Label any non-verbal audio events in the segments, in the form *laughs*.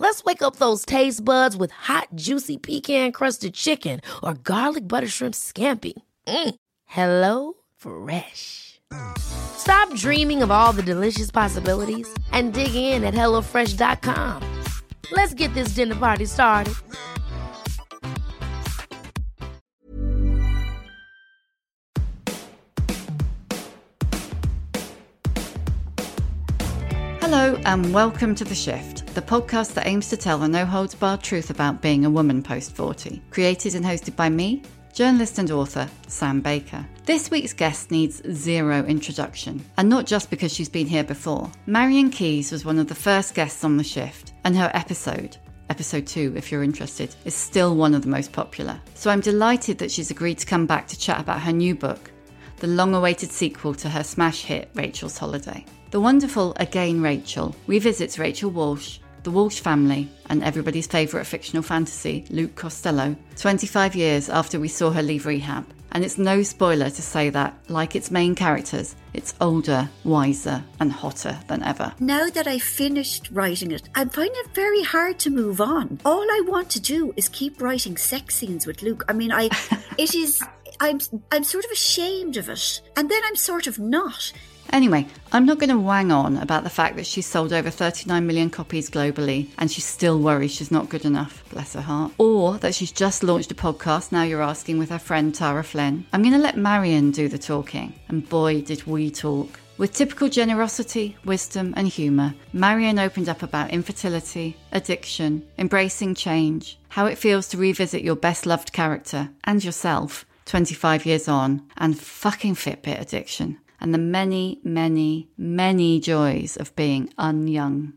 Let's wake up those taste buds with hot, juicy pecan crusted chicken or garlic butter shrimp scampi. Mm. Hello Fresh. Stop dreaming of all the delicious possibilities and dig in at HelloFresh.com. Let's get this dinner party started. Hello, and welcome to The Shift, the podcast that aims to tell the no holds barred truth about being a woman post 40. Created and hosted by me, journalist and author Sam Baker. This week's guest needs zero introduction, and not just because she's been here before. Marian Keyes was one of the first guests on The Shift, and her episode, episode 2 if you're interested, is still one of the most popular. So I'm delighted that she's agreed to come back to chat about her new book, the long awaited sequel to her smash hit Rachel's Holiday. The wonderful Again Rachel revisits Rachel Walsh, the Walsh family, and everybody's favourite fictional fantasy, Luke Costello, 25 years after we saw her leave rehab. And it's no spoiler to say that, like its main characters, it's older, wiser, and hotter than ever. Now that I've finished writing it, I'm finding it very hard to move on. All I want to do is keep writing sex scenes with Luke. I mean, I, *laughs* it is, I'm, I'm sort of ashamed of it, and then I'm sort of not. Anyway, I'm not going to wang on about the fact that she's sold over 39 million copies globally and she still worries she's not good enough, bless her heart. Or that she's just launched a podcast, now you're asking, with her friend Tara Flynn. I'm going to let Marian do the talking. And boy, did we talk. With typical generosity, wisdom, and humour, Marian opened up about infertility, addiction, embracing change, how it feels to revisit your best loved character and yourself 25 years on, and fucking Fitbit addiction and the many, many, many joys of being unyoung.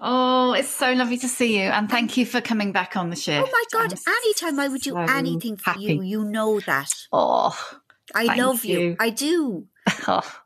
Oh, it's so lovely to see you, and thank you for coming back on the show. Oh my God! I'm anytime I would do so anything for happy. you, you know that. Oh, I love you. you. I do. *laughs* Oh,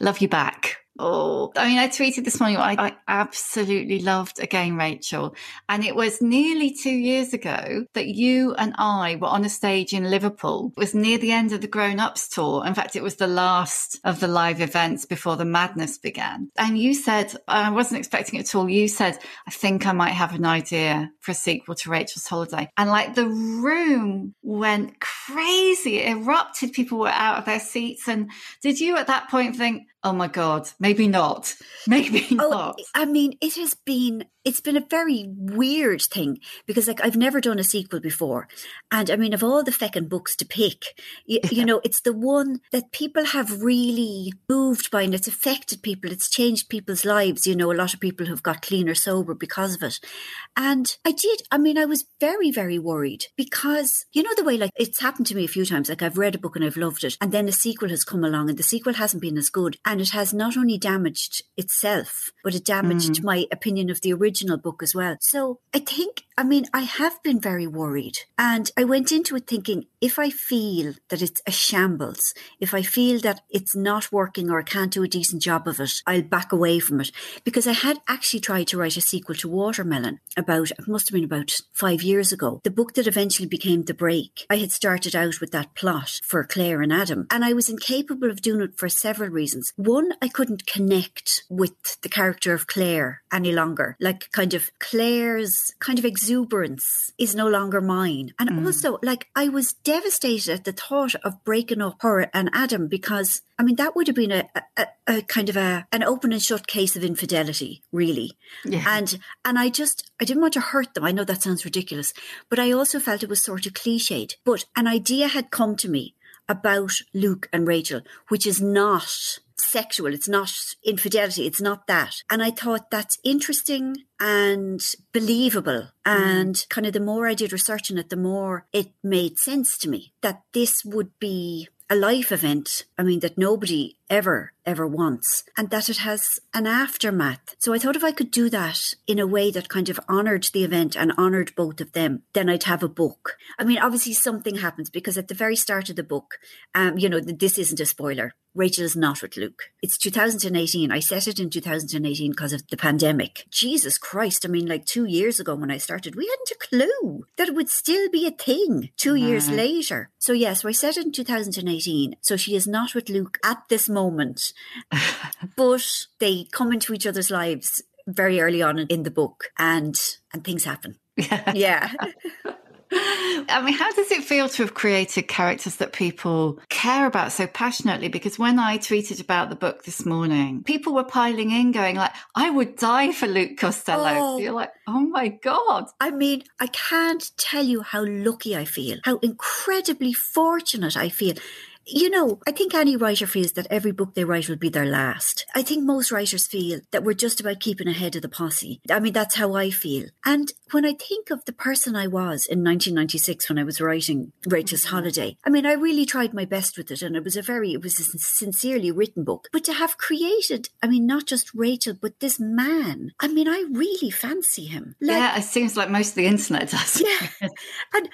love you back. Oh, I mean, I tweeted this morning. I, I, absolutely loved again, Rachel. And it was nearly two years ago that you and I were on a stage in Liverpool. It was near the end of the Grown Ups tour. In fact, it was the last of the live events before the madness began. And you said, I wasn't expecting it at all. You said, I think I might have an idea for a sequel to Rachel's Holiday. And like the room went crazy. It erupted. People were out of their seats. And did you at that point think, oh my God, maybe not. Maybe oh, not. I mean, it has been it's been a very weird thing because like I've never done a sequel before. And I mean of all the feckin' books to pick, you, you, know, it's the one that people have really moved by and it's affected people. It's changed people's lives. You know, a lot of people have got clean or sober because of it. And I did, I mean, I was very, very worried because you know the way like it's happened to me a few times. Like I've read a book and I've loved it. And then a sequel has come along and the sequel hasn't been as good. And it has not only damaged itself, but it damaged mm. my opinion of the original original book as well. So I think, I mean, I have been very worried. And I went into it thinking if I feel that it's a shambles, if I feel that it's not working or I can't do a decent job of it, I'll back away from it. Because I had actually tried to write a sequel to Watermelon about, it must have been about five years ago, the book that eventually became The Break. I had started out with that plot for Claire and Adam, and I was incapable of doing it for several reasons. One, I couldn't connect with the character of Claire any longer. Like kind of Claire's kind of exuberance is no longer mine. And mm. also, like, I was devastated at the thought of breaking up her and Adam because, I mean, that would have been a, a, a kind of a an open and shut case of infidelity, really. Yeah. And and I just I didn't want to hurt them. I know that sounds ridiculous, but I also felt it was sort of cliched. But an idea had come to me about Luke and Rachel, which is not sexual. It's not infidelity. It's not that. And I thought that's interesting and believable. And mm. kind of the more I did research on it, the more it made sense to me that this would be a life event. I mean, that nobody ever ever once and that it has an aftermath. So I thought if I could do that in a way that kind of honoured the event and honoured both of them, then I'd have a book. I mean, obviously something happens because at the very start of the book, um, you know, this isn't a spoiler. Rachel is not with Luke. It's 2018. I set it in 2018 because of the pandemic. Jesus Christ. I mean, like two years ago when I started, we hadn't a clue that it would still be a thing 2 years later. So, yes, yeah, so I set it in 2018. So she is not with Luke at this moment, *laughs* but they come into each other's lives very early on in the book and and things happen. Yeah. yeah. *laughs* *laughs* I mean, how does it feel to have created characters that people care about so passionately? Because when I tweeted about the book this morning, people were piling in going like, I would die for Luke Costello. Oh. You're like, oh my God. I mean, I can't tell you how lucky I feel, how incredibly fortunate I feel you know, I think any writer feels that every book they write will be their last. I think most writers feel that we're just about keeping ahead of the posse. I mean, that's how I feel. And when I think of the person I was in 1996 when I was writing Rachel's mm-hmm. Holiday, I mean, I really tried my best with it and it was a very, it was a sincerely written book. But to have created, I mean, not just Rachel, but this man, I mean, I really fancy him. Like, yeah, it seems like most of the internet does. yeah. And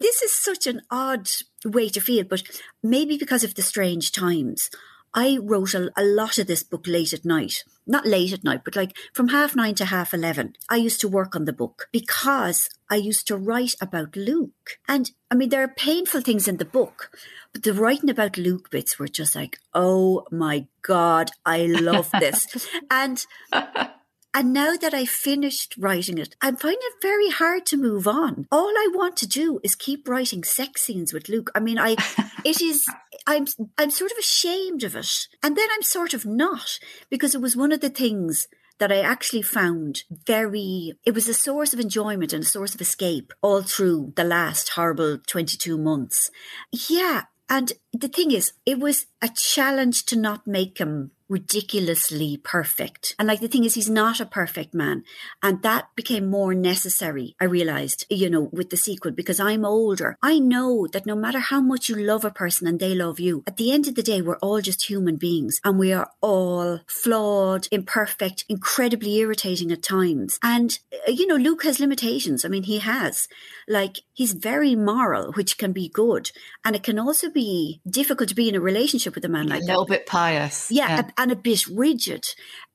this is such an odd way to feel, but maybe because of the strange times. I wrote a, a, lot of this book late at night. Not late at night, but like from half nine to half 11. I used to work on the book because I used to write about Luke. And I mean, there are painful things in the book, but the writing about Luke bits were just like, oh my God, I love this. *laughs* and and now that I've finished writing it, I'm finding it very hard to move on. All I want to do is keep writing sex scenes with Luke. I mean, I, *laughs* it is, I'm, I'm sort of ashamed of it. And then I'm sort of not because it was one of the things that I actually found very, it was a source of enjoyment and a source of escape all through the last horrible 22 months. Yeah. And the thing is, it was a challenge to not make him ridiculously perfect. And like the thing is, he's not a perfect man. And that became more necessary, I realized, you know, with the sequel, because I'm older. I know that no matter how much you love a person and they love you, at the end of the day, we're all just human beings and we are all flawed, imperfect, incredibly irritating at times. And, uh, you know, Luke has limitations. I mean, he has. Like, he's very moral, which can be good. And it can also be difficult to be in a relationship with a man like that. A little bit pious. Yeah, yeah. And, a bit rigid.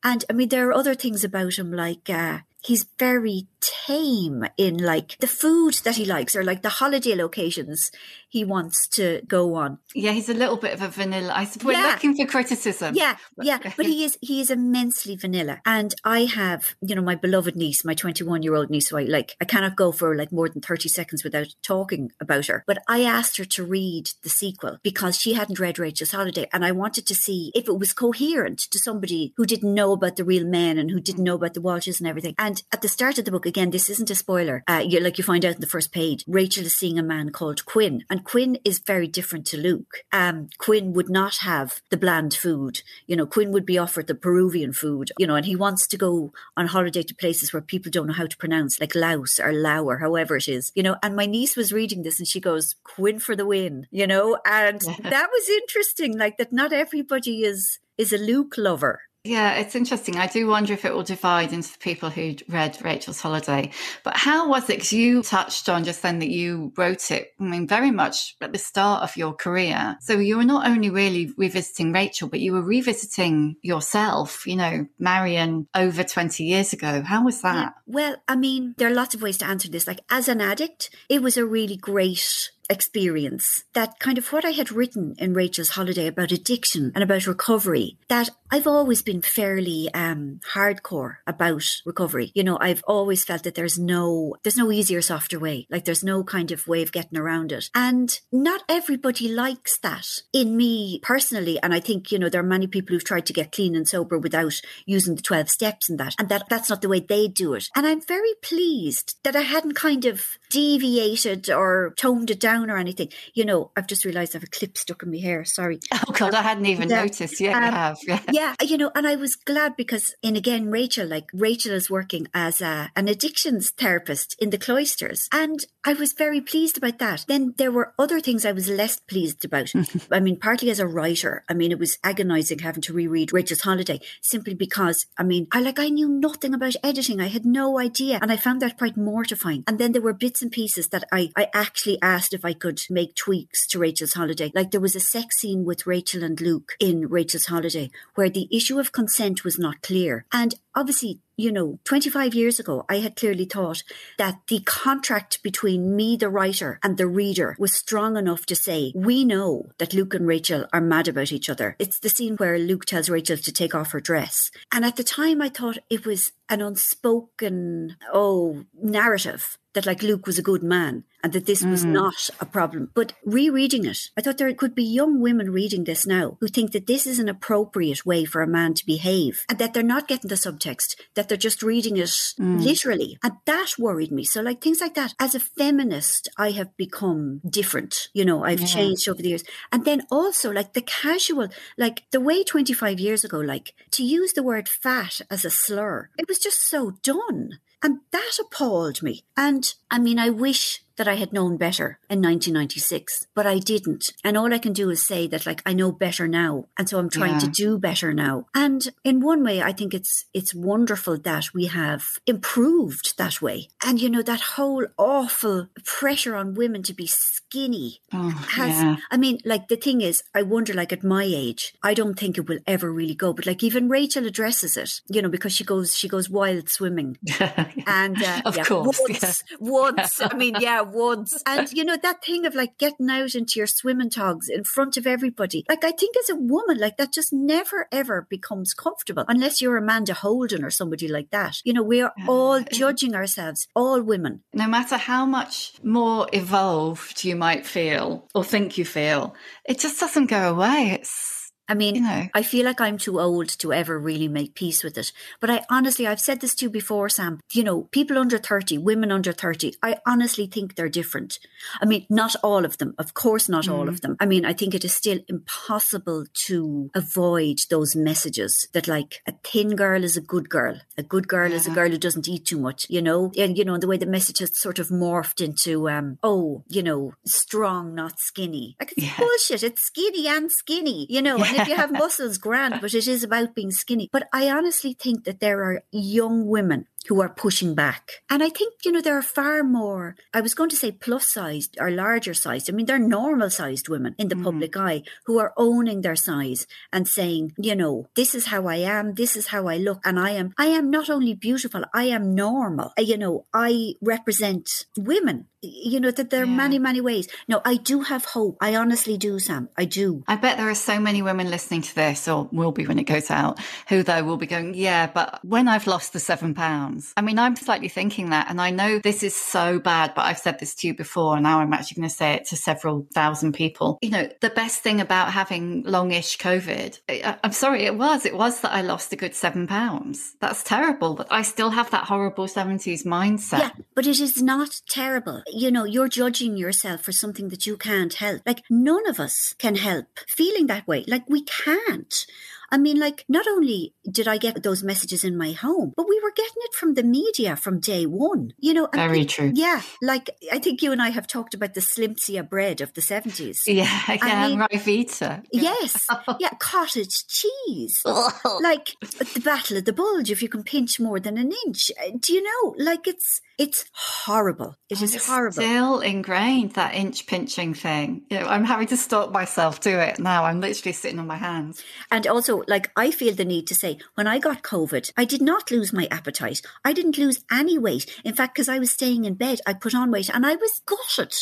And I mean, there are other things about him, like uh, he's very tame in like the food that he likes or like the holiday locations he wants to go on. Yeah, he's a little bit of a vanilla. I suppose yeah. we're looking for criticism. Yeah, *laughs* yeah, but he is he is immensely vanilla. And I have, you know, my beloved niece, my 21 year old niece, who I like. I cannot go for like more than 30 seconds without talking about her. But I asked her to read the sequel because she hadn't read Rachel's Holiday, and I wanted to see if it was coherent to somebody who didn't know about the real men and who didn't know about the Walshes and everything. And at the start of the book, again, this isn't a spoiler. Uh, you, like you find out in the first page, Rachel is seeing a man called Quinn, and Quinn is very different to Luke. Um, Quinn would not have the bland food. You know, Quinn would be offered the Peruvian food. You know, and he wants to go on holiday to places where people don't know how to pronounce, like Laos or Lao or however it is. You know, and my niece was reading this and she goes, "Quinn for the win." You know, and *laughs* that was interesting. Like that, not everybody is is a Luke lover. Yeah, it's interesting. I do wonder if it will divide into the people who read Rachel's Holiday. But how was it? Because you touched on just then that you wrote it, I mean, very much at the start of your career. So you were not only really revisiting Rachel, but you were revisiting yourself, you know, Marian over 20 years ago. How was that? Yeah, well, I mean, there are lots of ways to answer this. Like, as an addict, it was a really great experience that kind of what I had written in Rachel's holiday about addiction and about recovery, that I've always been fairly um, hardcore about recovery. You know, I've always felt that there's no there's no easier, softer way. Like there's no kind of way of getting around it. And not everybody likes that. In me personally, and I think, you know, there are many people who've tried to get clean and sober without using the 12 steps and that. And that that's not the way they do it. And I'm very pleased that I hadn't kind of deviated or toned it down or anything. You know, I've just realised I have a clip stuck in my hair. Sorry. Oh God, I hadn't even yeah. noticed. Yeah, um, you have. Yeah. yeah, you know, and I was glad because, and again, Rachel, like Rachel is working as a, an addictions therapist in the cloisters, and I was very pleased about that. Then there were other things I was less pleased about. *laughs* I mean, partly as a writer, I mean, it was agonising having to reread Rachel's Holiday simply because, I mean, I like I knew nothing about editing. I had no idea, and I found that quite mortifying. And then there were bits and pieces that I I actually asked if I could make tweaks to Rachel's Holiday. Like there was a sex scene with Rachel and Luke in Rachel's Holiday where the issue of consent was not clear. And obviously you know, 25 years ago, I had clearly thought that the contract between me, the writer, and the reader was strong enough to say, we know that Luke and Rachel are mad about each other. It's the scene where Luke tells Rachel to take off her dress. And at the time, I thought it was an unspoken, oh, narrative that like Luke was a good man and that this was mm. not a problem. But rereading it, I thought there could be young women reading this now who think that this is an appropriate way for a man to behave and that they're not getting the subtext, that they're just reading it mm. literally. And that worried me. So like things like that. As a feminist, I have become different. You know, I've yeah. changed over the years. And then also like the casual, like the way 25 years ago, like to use the word fat as a slur, it was just so done. And that appalled me. And I mean, I wish that I had known better in 1996, but I didn't. And all I can do is say that like I know better now. And so I'm trying yeah. to do better now. And in one way, I think it's, it's wonderful that we have improved that way. And you know, that whole awful pressure on women to be skinny oh, has, yeah. I mean, like the thing is, I wonder like at my age, I don't think it will ever really go, but like even Rachel addresses it, you know, because she goes, she goes wild swimming. *laughs* and uh, of yeah, course, once, once, I mean, yeah, once. And you know, that thing of like getting out into your swimming togs in front of everybody. Like I think as a woman, like that just never ever becomes comfortable unless you're Amanda Holden or somebody like that. You know, we are all judging ourselves, all women. No matter how much more evolved you might feel or think you feel, it just doesn't go away. It's I mean, you know. I feel like I'm too old to ever really make peace with it. But I honestly, I've said this to you before, Sam. You know, people under 30, women under 30, I honestly think they're different. I mean, not all of them. Of course, not mm. all of them. I mean, I think it is still impossible to avoid those messages that, like, a thin girl is a good girl. A good girl yeah. is a girl who doesn't eat too much, you know? And, you know, the way the message has sort of morphed into, um, oh, you know, strong, not skinny. Like, it's yeah. bullshit. It's skinny and skinny, you know? Yeah if you have *laughs* muscles, grand, but it is about being skinny. But I honestly think that there are young women who are pushing back. And I think, you know, there are far more, I was going to say plus sized or larger sized. I mean, they're normal sized women in the mm. public eye who are owning their size and saying, you know, this is how I am. This is how I look. And I am, I am not only beautiful, I am normal. You know, I represent women you know that there are yeah. many many ways no i do have hope i honestly do sam i do i bet there are so many women listening to this or will be when it goes out who though will be going yeah but when i've lost the seven pounds i mean i'm slightly thinking that and i know this is so bad but i've said this to you before and now i'm actually going to say it to several thousand people you know the best thing about having longish covid I, i'm sorry it was it was that i lost a good seven pounds that's terrible but i still have that horrible 70s mindset yeah but it is not terrible you know, you're judging yourself for something that you can't help. Like none of us can help feeling that way. Like we can't. I mean, like, not only did I get those messages in my home, but we were getting it from the media from day one. You know, very true. Yeah, like I think you and I have talked about the Slimcea bread of the seventies. Yeah, *laughs* yeah, I mean, Ryvita. Yes, *laughs* yeah, cottage cheese. Oh. like the Battle of the Bulge. If you can pinch more than an inch, do you know? Like it's it's horrible. It is horrible. It's still ingrained that inch pinching thing. You know, I'm having to stop myself do it now. I'm literally sitting on my hands. And also, like, I feel the need to say, when I got COVID, I did not lose my appetite. I didn't lose any weight. In fact, because I was staying in bed, I put on weight, and I was gutted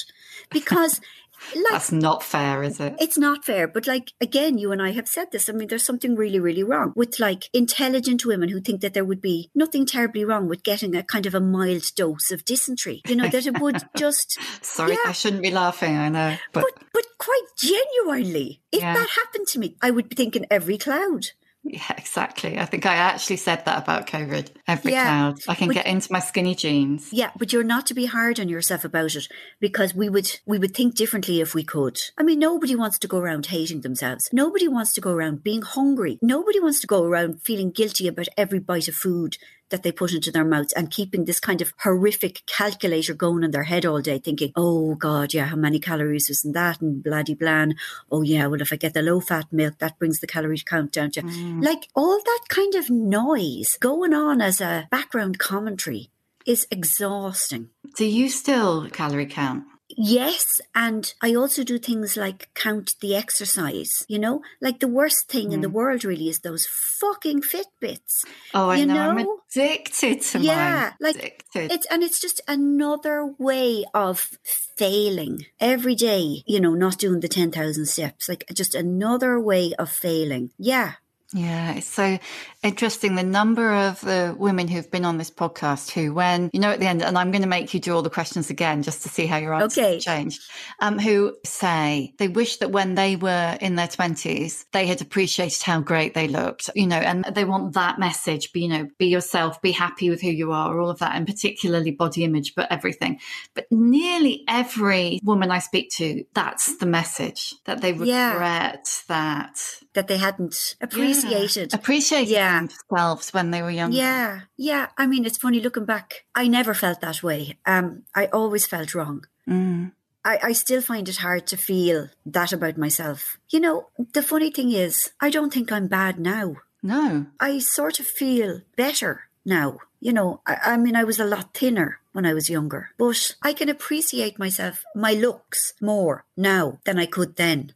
because *laughs* like, That's not fair, is it? It's not fair. But like, again, you and I have said this. I mean, there's something really, really wrong with like intelligent women who think that there would be nothing terribly wrong with getting a kind of a mild dose of dysentery. You know, that it would *laughs* just. Sorry, yeah. I shouldn't be laughing, I know. But, but, but quite genuinely, if yeah. that happened to me, I would be thinking every cloud Yeah, exactly. I think I actually said that about COVID. Every Yeah, cloud. I can but- get into my skinny jeans. Yeah, but you're not to be hard on yourself about it because we would we would think differently if we could. I mean, nobody wants to go around hating themselves. Nobody wants to go around being hungry. Nobody wants to go around feeling guilty about every bite of food that they put into their mouths and keeping this kind of horrific calculator going in their head all day, thinking, "Oh God, yeah, how many calories was in that?" and bloody blan. Oh yeah, well if I get the low fat milk, that brings the calorie count down to mm. like all that kind of noise going on as a background commentary is exhausting. Do you still calorie count? Yes, and I also do things like count the exercise, you know? Like the worst thing in the mm. world really is those fucking Fitbits. Oh, I You know. I'm addicted to Yeah, mine. like addicted. it's and it's just another way of failing every day, you know, not doing the 10,000 steps. Like just another way of failing. Yeah. Yeah, it's so interesting. The number of the women who've been on this podcast who, when you know, at the end, and I'm going to make you do all the questions again just to see how your answers Okay. have changed, um, who say they wish that when they were in their 20s, they had appreciated how great they looked, you know, and they want that message, be, you know, be yourself, be happy with who you are, all of that, and particularly body image, but everything. But nearly every woman I speak to, that's the message that they Yeah. regret that That they hadn't appreciated. appreciated Yeah. themselves when they were younger. Yeah, yeah. I mean, it's funny looking back. I never felt that way. Um, I always felt wrong. Mm. I, I still find it hard to feel that about myself. You know, the funny thing is, I don't think I'm bad now. No. I sort of feel better now. You know, I, I mean, I was a lot thinner when I was younger, but I can appreciate myself, my looks more now than I could then.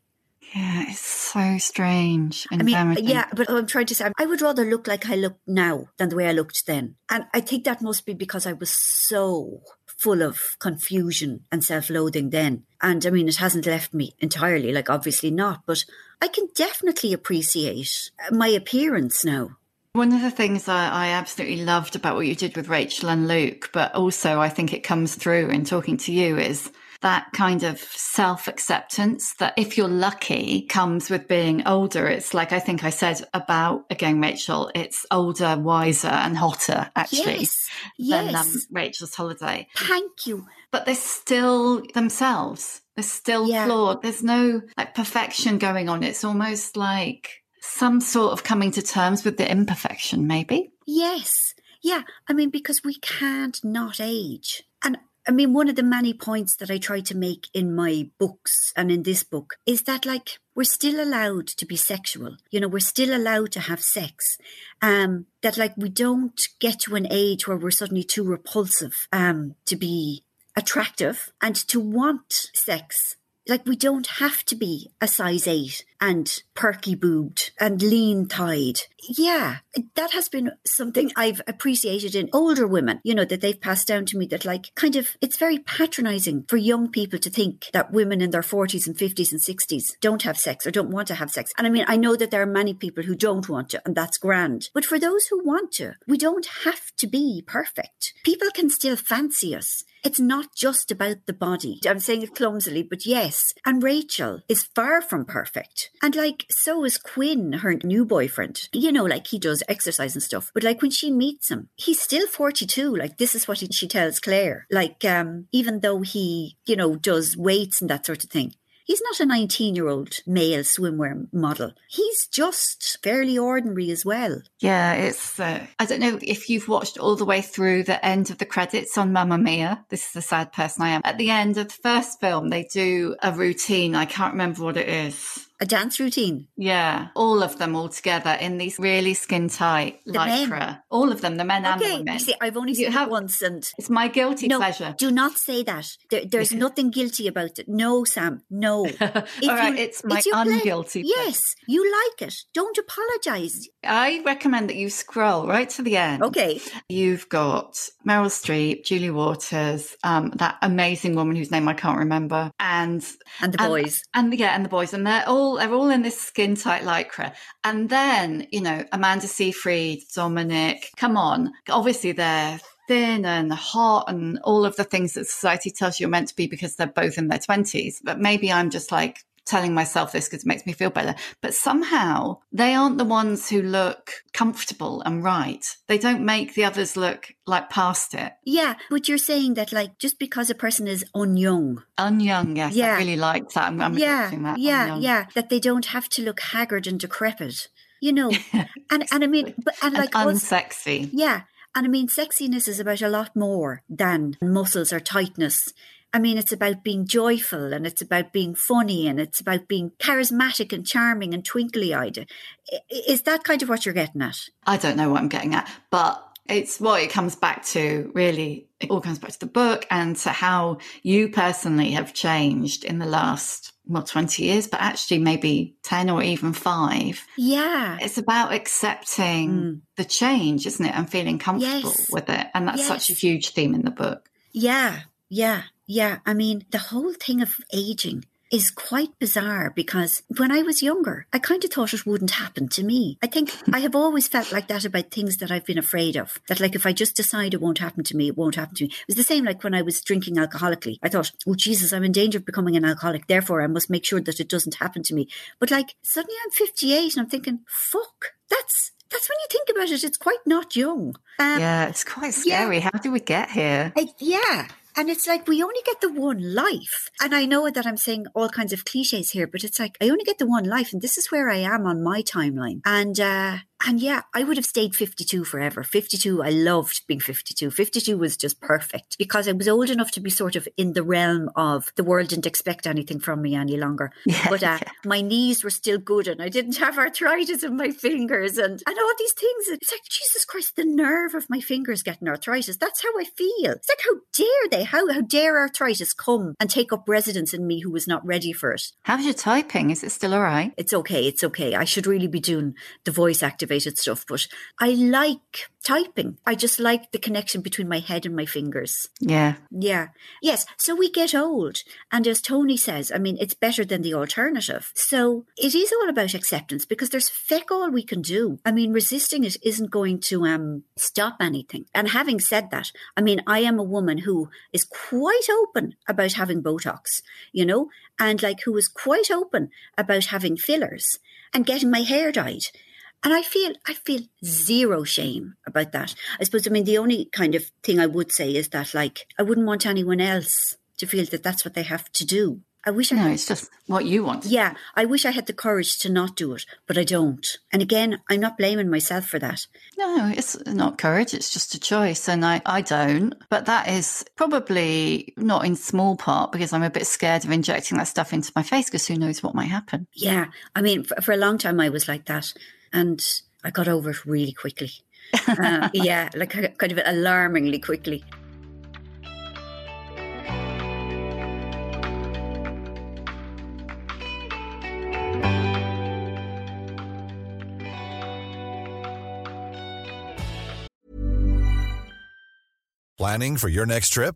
Yeah, it's so strange and I mean, damaging. yeah, but I'm trying to say, I would rather look like I look now than the way I looked then. And I think that must be because I was so full of confusion and self loathing then. And I mean, it hasn't left me entirely, like, obviously not, but I can definitely appreciate uh, my appearance now. One of the things I, I absolutely loved about what you did with Rachel and Luke, but also I think it comes through in talking to you, is that kind of self acceptance that if you're lucky comes with being older. It's like I think I said about, again, Rachel, it's older, wiser, and hotter, actually, Yes, than um, yes. Rachel's holiday. Thank you. but they're still themselves. They're still Yeah. flawed. There's no like perfection going on. It's almost like some sort of coming to terms with the imperfection, maybe. Yes. Yeah. I mean, because we can't not age. And I mean, one of the many points that I try to make in my books and in this book is that, like, we're still allowed to be sexual. You know, we're still allowed to have sex. Um, that, like, we don't get to an age where we're suddenly too repulsive um, to be attractive and to want sex. Like, we don't have to be a size eight and perky boobed and lean thighed. Yeah, that has been something I've appreciated in older women, you know, that they've passed down to me that, like, kind of, it's very patronizing for young people to think that women in their 40s and 50s and 60s don't have sex or don't want to have sex. And I mean, I know that there are many people who don't want to, and that's grand. But for those who want to, we don't have to be perfect. People can still fancy us. It's not just about the body. I'm saying it clumsily, but yes. And Rachel is far from perfect. And like, so is Quinn, her new boyfriend. You know, like he does exercise and stuff. But like when she meets him, he's still 42. Like this is what he, she tells Claire. Like, um, even though he, you know, does weights and that sort of thing. He's not a 19 year old male swimwear model. He's just fairly ordinary as well. Yeah, it's. Uh, I don't know if you've watched all the way through the end of the credits on Mamma Mia. This is the sad person I am. At the end of the first film, they do a routine. I can't remember what it is. A dance routine. Yeah, all of them all together in these really skin tight The men. All of them, the men and the women. you see, I've only You seen have- it once and It's my guilty no, pleasure. do not say that. There, there's *laughs* nothing guilty about it. No, Sam, no. *laughs* All right, it's my ple- unguilty pleasure. Yes, you like it. Don't apologise. I recommend that you scroll right to the end. Okay. You've got Meryl Streep, Julie Walters, um, that amazing woman whose name I can't remember, and And the and- boys. and yeah, and the boys, and they're all they're all in this skin tight lycra. And then you know Amanda Seyfried, Dominic, come on, obviously they're thin and hot and all of the things that society tells you you're meant to be because they're both in their twenties. But maybe I'm just like telling myself this because it makes me feel better. But somehow they aren't the ones who look comfortable and right. They don't make the others look like past it. Yeah, but you're saying that like just because a person is unyoung. Unyoung, yes. Yeah. I really like that. I'm, I'm yeah, that. yeah, unyoung. yeah. That they don't have to look haggard and decrepit. You know, *laughs* and and I mean, but and And like also- unsexy. Yeah. And I mean, sexiness is about a lot more than muscles or tightness. I mean, it's about being joyful and it's about being funny and it's about being charismatic and charming and twinkly eyed. Is that kind of what you're getting at? I don't know what I'm getting at, but it's what it comes back to really. It all comes back to the book and to how you personally have changed in the last, well, 20 years, but actually maybe 10 or even five. Yeah. It's about accepting hmm. the change, isn't it? And feeling comfortable Yes. with it. And that's such a huge theme in the book. Yeah. Yeah. Yeah. I mean, the whole thing of aging is quite bizarre because when I was younger, I kind of thought it wouldn't happen to me. I think *laughs* I have always felt like that about things that I've been afraid of. That like if I just decide it won't happen to me, it won't happen to me. It was the same like when I was drinking alcoholically. I thought, oh Jesus, I'm in danger of becoming an alcoholic. Therefore, I must make sure that it doesn't happen to me. But like suddenly I'm 58 and I'm thinking, fuck, that's that's when you think about it, it's quite not young. Um, yeah, it's quite yeah. scary. How do we get here? I, yeah. And it's like we only get the one life. And I know that I'm saying all kinds of cliches here, but it's like I only get the one life. And this is where I am on my timeline. And uh and yeah, I would have stayed 52 forever. 52, I loved being 52. 52 was just perfect because I was old enough to be sort of in the realm of the world didn't expect anything from me any longer. *laughs* Yeah, but uh, yeah. my knees were still good and I didn't have arthritis in my fingers and, and all these things. It's like, Jesus Christ, the nerve of my fingers getting arthritis. That's how I feel. It's like, how dare they? How, how dare arthritis come and take up residence in me who was not ready for it? How's your typing? Is it still all right? It's okay. It's okay. I should really be doing the voice activated stuff, but I like typing. I just like the connection between my head and my fingers. Yeah. Yeah. Yes. So we get old. And as Tony says, I mean, it's better than the alternative. So it is all about acceptance because there's feck all we can do. I mean, resisting it isn't going to um, stop anything. And having said that, I mean, I am a woman who is quite open about having Botox, you know, and like who is quite open about having fillers and getting my hair dyed. And I feel I feel zero shame about that. I suppose I mean the only kind of thing I would say is that like I wouldn't want anyone else to feel that that's what they have to do. I wish I No, had it's just what you want. yeah, I wish I had the courage to not do it, but I don't. And again, I'm not blaming myself for that. No, it's not courage, it's just a choice. And I, I don't. But that is probably not in small part because I'm a bit scared of injecting that stuff into my face because who knows what might happen. Yeah, I mean, for, for a long time I was like that, and I got over it really quickly. *laughs* Uh, yeah, like kind of alarmingly quickly. Planning for your next trip?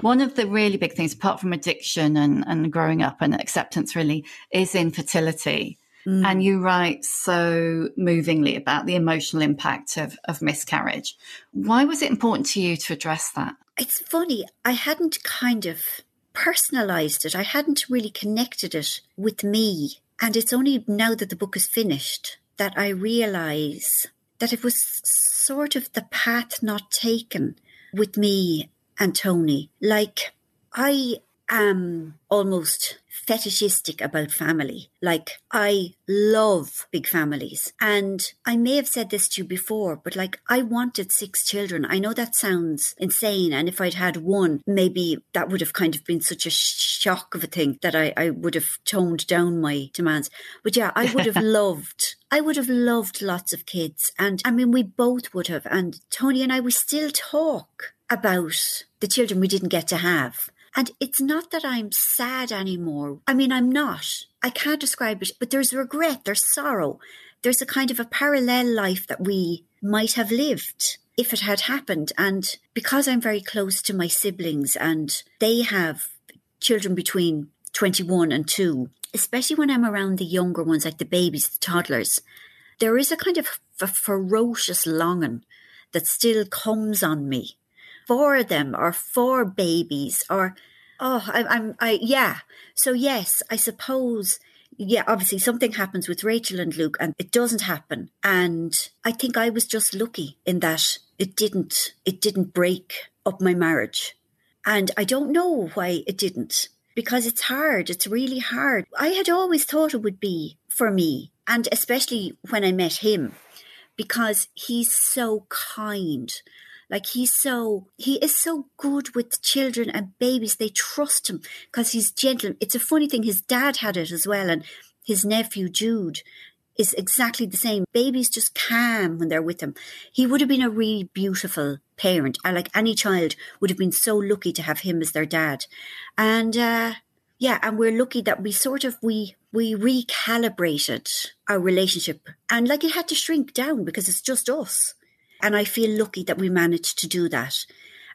One of the really big things, apart from addiction and, and growing up and acceptance, really, is infertility. Mm. And you write so movingly about the emotional impact of, of miscarriage. Why was it important to you to address that? It's funny, I hadn't kind of personalized it, I hadn't really connected it with me. And it's only now that the book is finished that I realize that it was sort of the path not taken with me and Tony. Like, I am almost fetishistic about family. Like, I love big families. And I may have said this to you before, but like, I wanted six children. I know that sounds insane. And if I'd had one, maybe that would have kind of been such a shock of a thing that I, I would have toned down my demands. But yeah, I would have *laughs* loved I would have loved lots of kids. And I mean, we both would have. And Tony and I, we still talk about the children we didn't get to have. And it's not that I'm sad anymore. I mean, I'm not. I can't describe it, but there's regret, there's sorrow. There's a kind of a parallel life that we might have lived if it had happened. And because I'm very close to my siblings and they have children between 21 and 2, especially when I'm around the younger ones, like the babies, the toddlers, there is a kind of ferocious longing that still comes on me for them or for babies or oh I, I'm I yeah. So yes I suppose yeah obviously something happens with Rachel and Luke and it doesn't happen. And I think I was just lucky in that it didn't it didn't break up my marriage. And I don't know why it didn't because it's hard it's really hard. I had always thought it would be for me and especially when I met him because he's so kind like he's so, he is so good with children and babies. They trust him because he's gentle. It's a funny thing. His dad had it as well. And his nephew, Jude, is exactly the same. Babies just calm when they're with him. He would have been a really beautiful parent. I like any child would have been so lucky to have him as their dad. And, uh, yeah, and we're lucky that we sort of we we recalibrated our relationship and like it had to shrink down because it's just us. And I feel lucky that we managed to do that.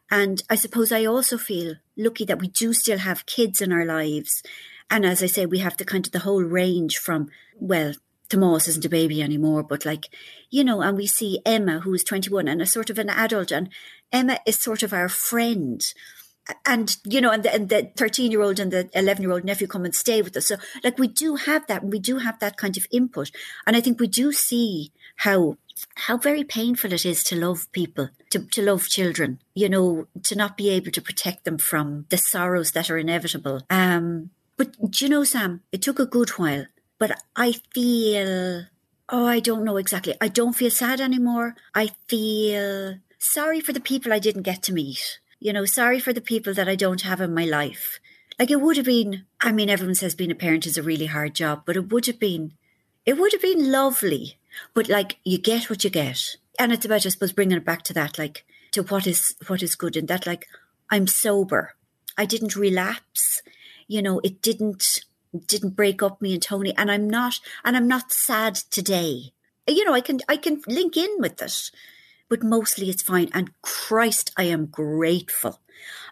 And I suppose I also feel lucky that we do still have kids in our lives. And as I say, we have the kind of the whole range from, well, Tomas isn't a baby anymore, but like, you know, and we see Emma, who is 21 and a sort of an adult, and Emma is sort of our friend. And, you know, and the, and the 13 year old and the 11 year old nephew come and stay with us. So, like, we do have that, we do have that kind of input. And I think we do see how how very painful it is to love people, to, to love children, you know, to not be able to protect them from the sorrows that are inevitable. Um, but do you know, Sam, it took a good while, but I feel, oh, I don't know exactly. I don't feel sad anymore. I feel sorry for the people I didn't get to meet. You know, sorry for the people that I don't have in my life. Like it would have been, I mean, everyone says being a parent is a really hard job, but it would have been, it would have been lovely but like you get what you get. And it's about, I suppose, bringing it back to that, like to what is what is good, and that, like I'm sober. I didn't relapse. You know, it didn't didn't break up me and Tony, and I'm not, and I'm not sad today. You know, I can I can link in with it, but mostly it's fine. And Christ, I am grateful.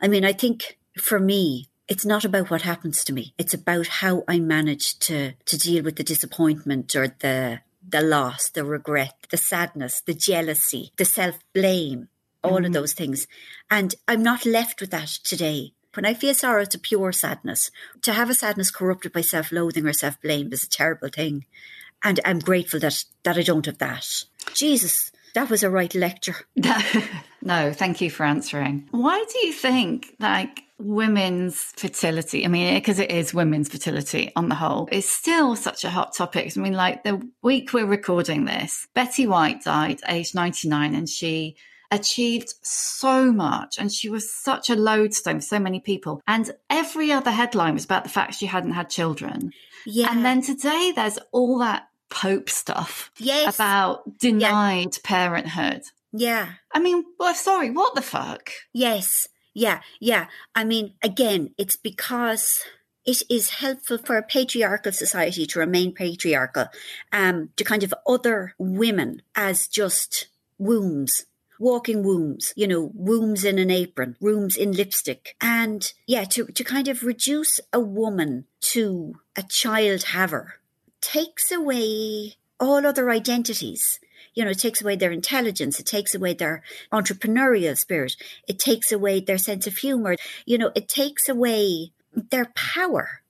I mean, I think for me, it's not about what happens to me. It's about how I manage to to deal with the disappointment or the the loss, the regret, the sadness, the jealousy, the self blame, all mm. of those things. And I'm not left with that today. When I feel sorrow, it's a pure sadness. To have a sadness corrupted by self loathing or self blame is a terrible thing. And I'm grateful that, that I don't have that. Jesus, that was a right lecture. *laughs* no, thank you for answering. Why do you think, like, women's fertility, I mean, because it is women's fertility on the whole, is still such a hot topic? I mean, like, the week we're recording this, Betty White died aged 99 and she achieved so much and she was such a lodestone for so many people. And every other headline was about the fact she hadn't had children. Yeah. And then today there's all that Pope stuff. Yes. About denied yeah. parenthood. Yeah. I mean, well, sorry, what the fuck? Yes. Yeah. Yeah. I mean, again, it's because it is helpful for a patriarchal society to remain patriarchal, um, to kind of other women as just wombs walking wombs, you know, wombs in an apron, wombs in lipstick. And yeah, to, to kind of reduce a woman to a child haver takes away all other identities. You know, it takes away their intelligence. It takes away their entrepreneurial spirit. It takes away their sense of humor. You know, it takes away their power.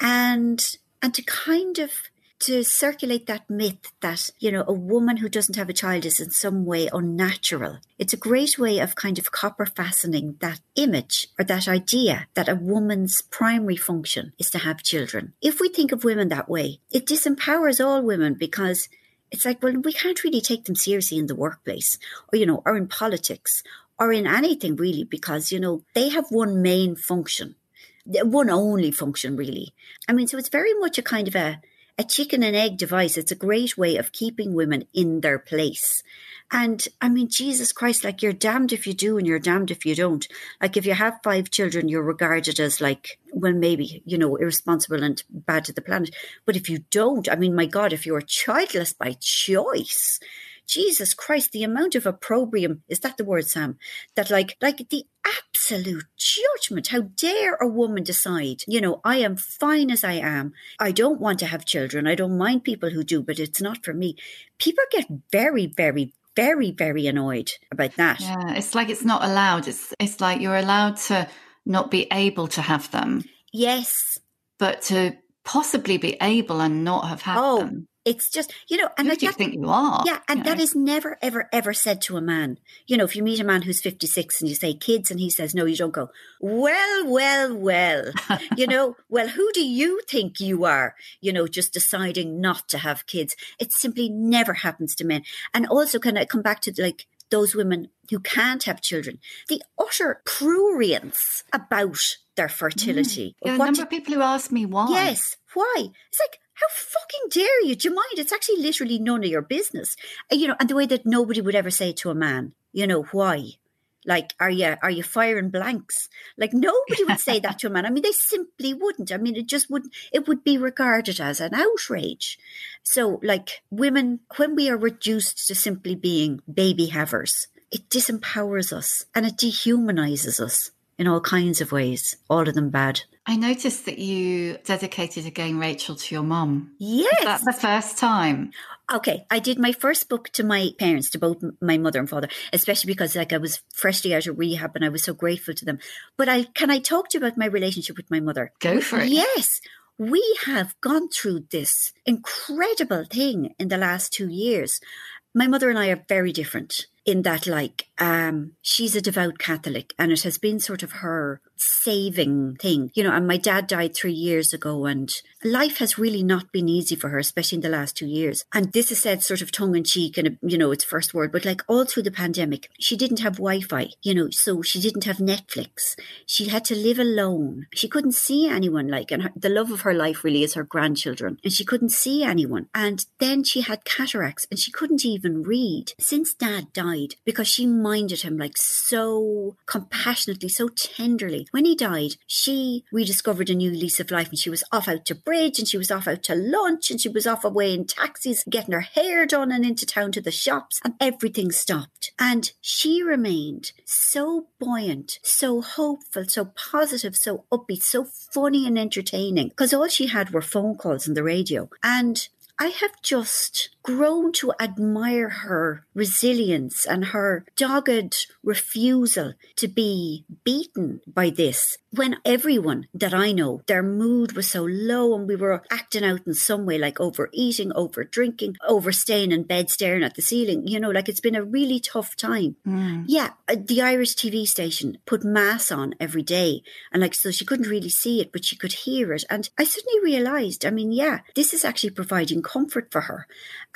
And, and to kind of to circulate that myth that, you know, a woman who doesn't have a child is in some way unnatural. It's a great way of kind of copper fastening that image or that idea that a woman's primary function is to have children. If we think of women that way, it disempowers all women because it's like, well, we can't really take them seriously in the workplace or, you know, or in politics or in anything really because, you know, they have one main function, one only function really. I mean, so it's very much a kind of a, a chicken and egg device. It's a great way of keeping women in their place. And I mean, Jesus Christ, like you're damned if you do and you're damned if you don't. Like if you have five children, you're regarded as like, well, maybe, you know, irresponsible and bad to the planet. But if you don't, I mean, my God, if you're childless by choice, Jesus Christ, the amount of opprobrium, is that the word, Sam? That like, like the absolute judgment. How dare a woman decide, you know, I am fine as I am. I don't want to have children. I don't mind people who do, but it's not for me. People get very, very, very, very annoyed about that. Yeah, it's like it's not allowed. It's it's like you're allowed to not be able to have them. Yes. But to possibly be able and not have had oh, them. It's just, you know, and Who do you think you are? Yeah, and you that know? is never, ever, ever said to a man. You know, if you meet a man who's 56 and you say kids and he says no, you don't go, well, well, well. *laughs* you know, well, who do you think you are? You know, just deciding not to have kids. It simply never happens to men. And also, can I come back to like those women who can't have children? The utter prurience about their fertility. Mm. Yeah, a number of people who ask me why. Yes. Why? It's like, how fucking dare you? Do you mind? It's actually literally none of your business. Uh, you know, and the way that nobody would ever say to a man, you know, why? Like, are you are you firing blanks? Like nobody would say that to a man. I mean, they simply wouldn't. I mean, it just wouldn't. It would be regarded as an outrage. So, like women, when we are reduced to simply being baby havers, it disempowers us and it dehumanizes us in all kinds of ways. All of them bad. I noticed that you dedicated again Rachel to your mom. Yes. Is that the first time? Okay, I did my first book to my parents, to both my mother and father, especially because like I was freshly out of rehab and I was so grateful to them. But I can I talk to you about my relationship with my mother? Go for it. Yes. We have gone through this incredible thing in the last two years. My mother and I are very different in that, like, um, she's a devout Catholic and it has been sort of her saving thing, you know. And my dad died three years ago, and life has really not been easy for her, especially in the last two years. And this is said sort of tongue in cheek and, you know, it's first word, but like all through the pandemic, she didn't have Wi Fi, you know, so she didn't have Netflix. She had to live alone. She couldn't see anyone, like, and her, the love of her life really is her grandchildren, and she couldn't see anyone. And then she had cataracts and she couldn't even read since dad died because she minded him like so compassionately, so tenderly. When he died, she rediscovered a new lease of life and she was off out to bridge and she was off out to lunch and she was off away in taxis, getting her hair done and into town to the shops and everything stopped. And she remained so buoyant, so hopeful, so positive, so upbeat, so funny and entertaining because all she had were phone calls and the radio. And I have just grown to admire her resilience and her dogged refusal to be beaten by this. When everyone that I know, their mood was so low and we were acting out in some way, like overeating, over drinking, overstaying in bed staring at the ceiling, you know, like it's been a really tough time. Yeah, uh, the Irish TV station put mass on every day. And like, so she couldn't really see it, but she could hear it. And I suddenly realized, I mean, yeah, this is actually providing comfort for her.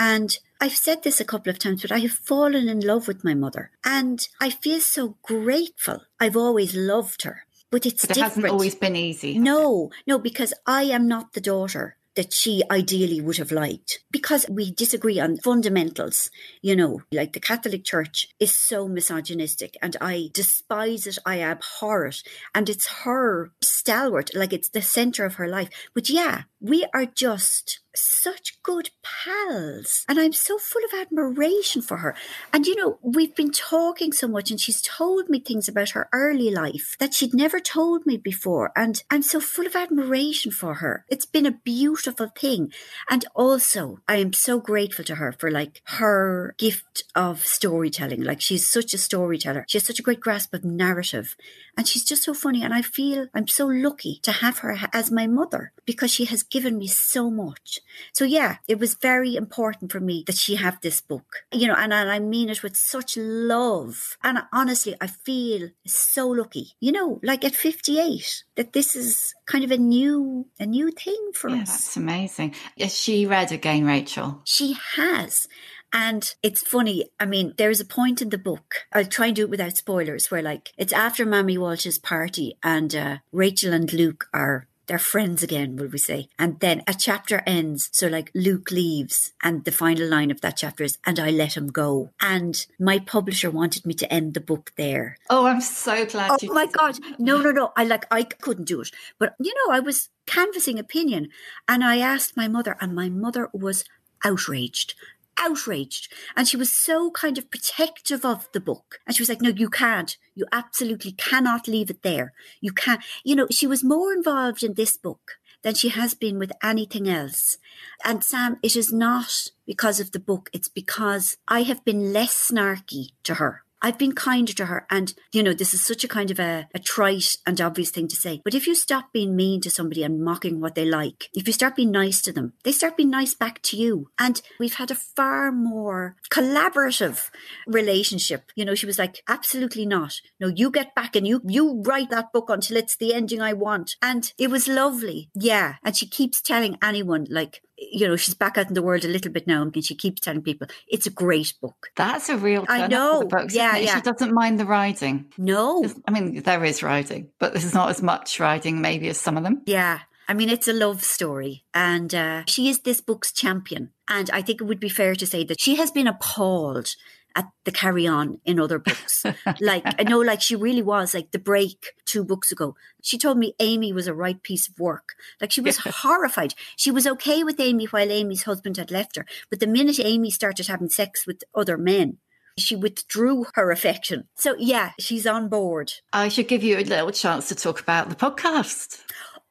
And I've said this a couple of times, but I have fallen in love with my mother. And I feel so grateful. I've always loved her, but it's But it different. hasn't always been easy. No, no, because I am not the daughter that she ideally would have liked because we disagree on fundamentals. You know, like the Catholic Church is so misogynistic and I despise it, I abhor it. And it's her stalwart, like it's the center of her life. But yeah, we are just such good pals. And I'm so full of admiration for her. And you know, we've been talking so much and she's told me things about her early life that she'd never told me before. And I'm so full of admiration for her. It's been a beautiful thing. And also, I am so grateful to her for like her gift of storytelling. Like she's such a storyteller. She has such a great grasp of narrative. And she's just so funny. And I feel I'm so lucky to have her as my mother because she has given me so much. So yeah, it was very important for me that she have this book, you know, and, and I mean it with such love. And honestly, I feel so lucky, you know, like at 58, that this is kind of a new, a new thing for yeah, us. That's amazing. Has she read again, Rachel? She has. And it's funny. I mean, there's a point in the book. I'll try and do it without spoilers where like it's after Mammy Walsh's party and uh, Rachel and Luke are they're friends again, will we say? And then a chapter ends. So like Luke leaves and the final line of that chapter is, and I let him go. And my publisher wanted me to end the book there. Oh, I'm so glad. Oh my God. No, no, no. I like, I couldn't do it. But you know, I was canvassing opinion and I asked my mother and my mother was outraged outraged and she was so kind of protective of the book and she was like no you can't. You absolutely cannot leave it there. You can't. You know she was more involved in this book than she has been with anything else. And sam it is not because of the book. It's because i have been less snarky to her I've been kinder to her. And, you know, this is such a kind of a, a trite and obvious thing to say. But if you stop being mean to somebody and mocking what they like, if you start being nice to them, they start being nice back to you. And we've had a far more collaborative relationship. You know, she was like, absolutely not. No, you get back and you, you write that book until it's the ending I want. And it was lovely. Yeah. And she keeps telling anyone, like, you know, she's back out in the world a little bit now, and she keeps telling people it's a great book. That's a real. I know. Books, yeah, yeah. She doesn't mind the riding. No, I mean there is riding, but there's not as much riding maybe as some of them. Yeah. I mean, it's a love story, and uh, she is this book's champion. And I think it would be fair to say that she has been appalled at the carry on in other books. *laughs* like, I know, like, she really was, like, the break two books ago. She told me Amy was a right piece of work. Like, she was *laughs* horrified. She was okay with Amy while Amy's husband had left her. But the minute Amy started having sex with other men, she withdrew her affection. So, yeah, she's on board. I should give you a little chance to talk about the podcast.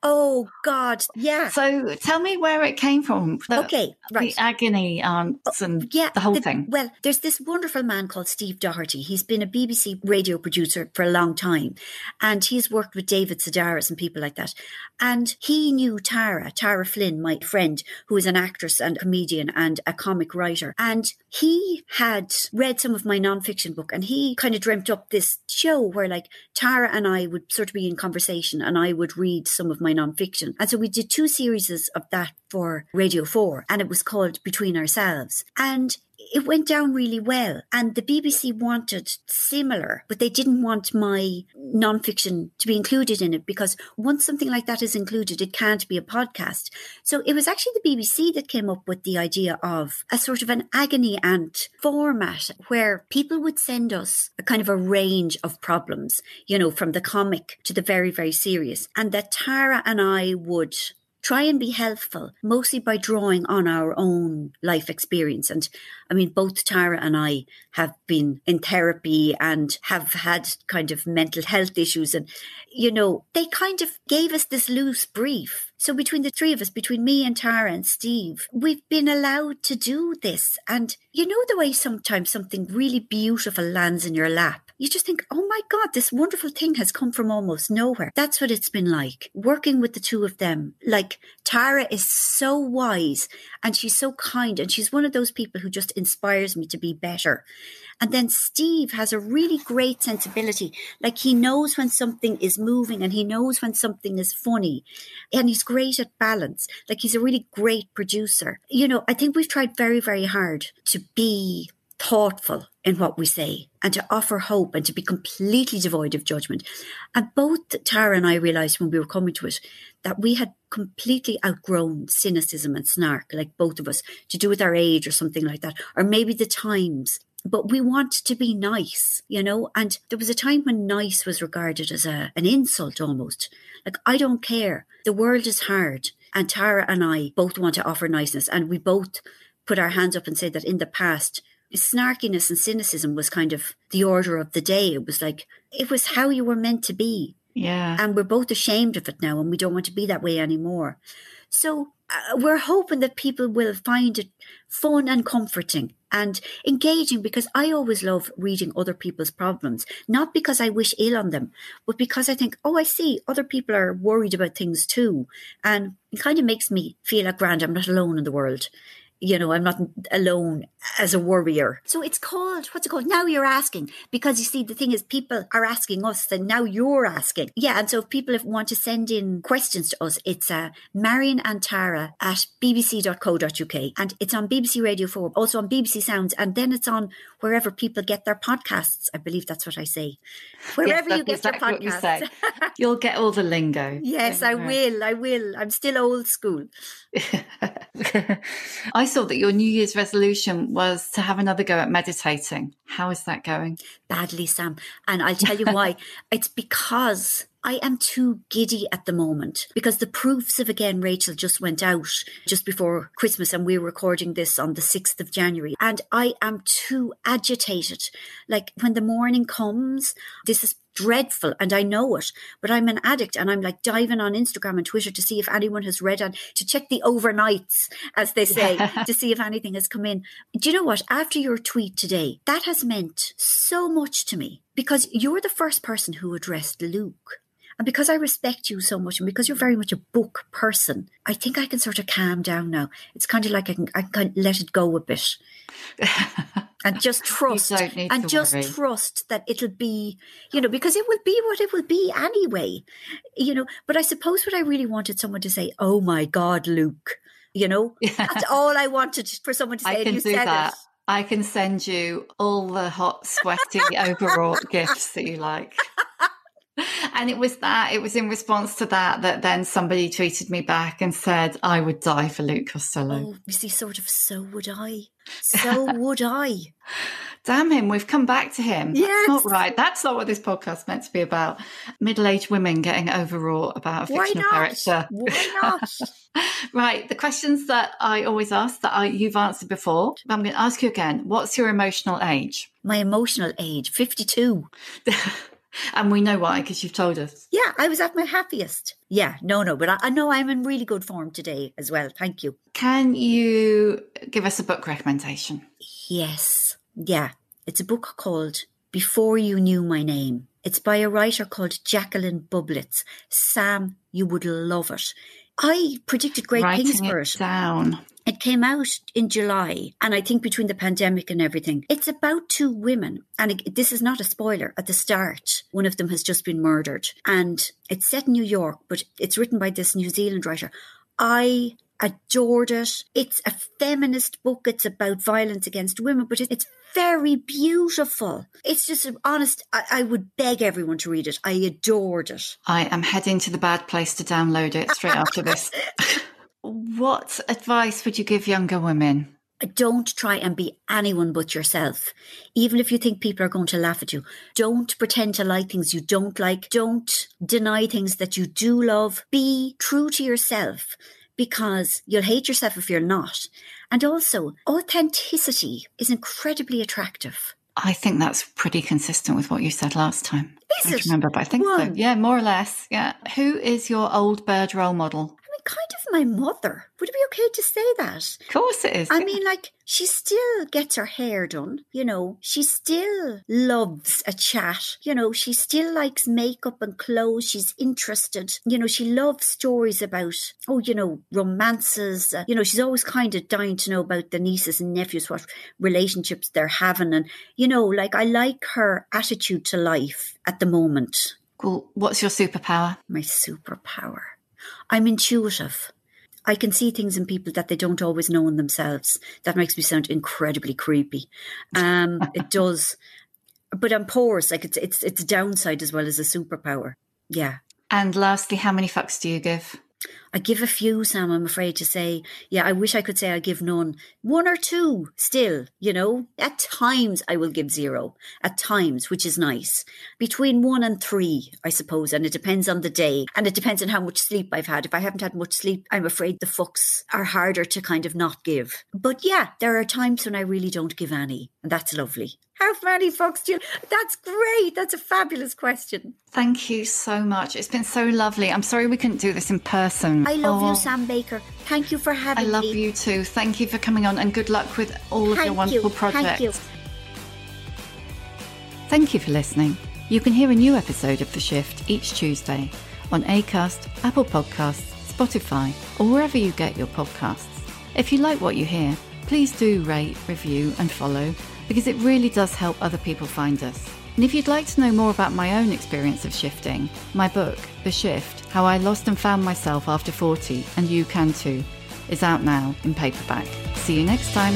Oh God, yeah. So tell me where it came from. The, okay, right. The agony aunts oh, and yeah, the whole the, thing. Well, there's this wonderful man called Steve Doherty. He's been a BBC radio producer for a long time, and he's worked with David Sedaris and people like that. And he knew Tara, Tara Flynn, my friend, who is an actress and comedian and a comic writer. And he had read some of my nonfiction book, and he kind of dreamt up this show where like Tara and I would sort of be in conversation, and I would read some of my nonfiction. And so we did two series of that for Radio 4, and it was called Between Ourselves. And it went down really well. And the BBC wanted similar, but they didn't want my nonfiction to be included in it because once something like that is included, it can't be a podcast. So it was actually the BBC that came up with the idea of a sort of an agony aunt format where people would send us a kind of a range of problems, you know, from the comic to the very, very serious. And that Tara and I would try and be helpful, mostly by drawing on our own life experience. And I mean, both Tara and I have been in therapy and have had kind of mental health issues. And, you know, they kind of gave us this loose brief. So between the three of us, between me and Tara and Steve, we've been allowed to do this. And you know the way sometimes something really beautiful lands in your lap you just think, oh my God, this wonderful thing has come from almost nowhere. That's what it's been like working with the two of them. Like Tara is so wise and she's so kind and she's one of those people who just inspires me to be better. And then Steve has a really great sensibility. Like he knows when something is moving and he knows when something is funny. And he's great at balance. Like he's a really great producer. You know, I think we've tried very, very hard to be thoughtful in what we say and to offer hope and to be completely devoid of judgment. And both Tara and I realized when we were coming to it that we had completely outgrown cynicism and snark, like both of us, to do with our age or something like that, or maybe the times. But we want to be nice, you know? And there was a time when nice was regarded as a, an insult almost. Like, I don't care. The world is hard. And Tara and I both want to offer niceness. And we both put our hands up and say that in the past, snarkiness and cynicism was kind of the order of the day. It was like, it was how you were meant to be. Yeah. And we're both ashamed of it now and we don't want to be that way anymore. So uh, we're hoping that people will find it fun and comforting and engaging because I always love reading other people's problems, not because I wish ill on them, but because I think, oh, I see other people are worried about things too. And it kind of makes me feel like grand, I'm not alone in the world you know, I'm not alone as a worrier. So it's called, what's it called? Now you're asking. Because you see, the thing is, people are asking us, and now you're asking. Yeah. And so if people want to send in questions to us, it's uh, Marian and at bbc.co.uk. And it's on BBC Radio 4, also on BBC Sounds. And then it's on wherever people get their podcasts. I believe that's what I say. *laughs* Wherever yes, you get exactly your podcasts. You. You'll get all the lingo. Yes, I will. I will. I'm still old school. *laughs* I saw that your New Year's resolution was to have another go at meditating. How is that going? Badly, Sam. And I'll tell you *laughs* why. it's because I am too giddy at the moment because the proofs of again Rachel just went out just before Christmas and we're recording this on the 6th of January and I am too agitated. Like when the morning comes, this is dreadful and I know it, but I'm an addict and I'm like diving on Instagram and Twitter to see if anyone has read and to check the overnights, as they say, *laughs* to see if anything has come in. Do you know what? After your tweet today, that has meant so much to me because you're the first person who addressed Luke. And because I respect you so much and because you're very much a book person, I think I can sort of calm down now. It's kind of like I can, I can let it go a bit. *laughs* and just trust and just worry. trust that it'll be you know because it will be what it will be anyway you know but i suppose what i really wanted someone to say oh my god luke you know *laughs* yeah. that's all i wanted for someone to say I can do that. It. I can send you all the hot, sweaty *laughs* overwrought gifts that you like *laughs* and it was that it was in response to that that then somebody tweeted me back and said i would die for luke costello. Oh you see sort of so would i. *laughs* So would i. Damn him we've come back to him. Yes. that's not right. That's not what this podcast meant to be about. Middle-aged women getting overwrought about a fictional character. Why not? *laughs* Right the questions that i always ask that I, you've answered before i'm going to ask you again. What's your emotional age? My emotional age 52 and we know why because you've told us. Yeah, I was at my happiest. Yeah, no, no, but I, I, know I'm in really good form today as well. Thank you. Can you give us a book recommendation? Yes. Yeah. It's a book called Before You Knew My Name. It's by a writer called Jacqueline Bublitz. Sam, you would love it. I predicted great Writing things for it. Down. It came out in July, and I think between the pandemic and everything, it's about two women. And it, this is not a spoiler. At the start, one of them has just been murdered, and it's set in New York, but it's written by this New Zealand writer. I adored it. It's a feminist book. It's about violence against women, but it's very beautiful. It's just honest. I, I, would beg everyone to read it. I adored it. I am heading to the bad place to download it straight after *laughs* this. what advice would you give younger women? Don't try and be anyone but yourself. Even if you think people are going to laugh at you, don't pretend to like things you don't like. Don't deny things that you do love. Be true to yourself because you'll hate yourself if you're not. And also, authenticity is incredibly attractive. I think that's pretty consistent with what you said last time. Is I don't remember, but I think One. so. Yeah, more or less. Yeah. Who is your old bird role model? Kind of my mother. Would it be okay to say that? Of course it is. I yeah. mean, like, she still gets her hair done, you know, she still loves a chat, you know, she still likes makeup and clothes, she's interested, you know, she loves stories about, oh, you know, romances, uh, you know, she's always kind of dying to know about the nieces and nephews, what relationships they're having. And, you know, like, I like her attitude to life at the moment. Cool. What's your superpower? My superpower. I'm intuitive. I can see things in people that they don't always know in themselves. That makes me sound incredibly creepy. Um, it *laughs* does. But I'm porous. Like it's it's it's a downside as well as a superpower. Yeah. And lastly, how many fucks do you give? I give a few, Sam, I'm afraid to say. Yeah, I wish I could say I give none. One or two still, you know. At times I will give zero. At times, which is nice. Between one and three, I suppose, and it depends on the day. And it depends on how much sleep I've had. If I haven't had much sleep, I'm afraid the fucks are harder to kind of not give. But yeah, there are times when I really don't give any. And that's lovely. How many fucks do you? That's great. That's a fabulous question. Thank you so much. It's been so lovely. I'm sorry we couldn't do this in person. Mm. I love Oh, you, Sam Baker. Thank you for having me. I love me. you too. Thank you for coming on and good luck with all of Thank your wonderful you. projects. Thank you. Thank you for listening. You can hear a new episode of The Shift each Tuesday on Acast, Apple Podcasts, Spotify, or wherever you get your podcasts. If you like what you hear, please do rate, review, and follow because it really does help other people find us. And if you'd like to know more about my own experience of shifting, my book, The Shift How I Lost and Found Myself After 40, and you can too, is out now in paperback. See you next time.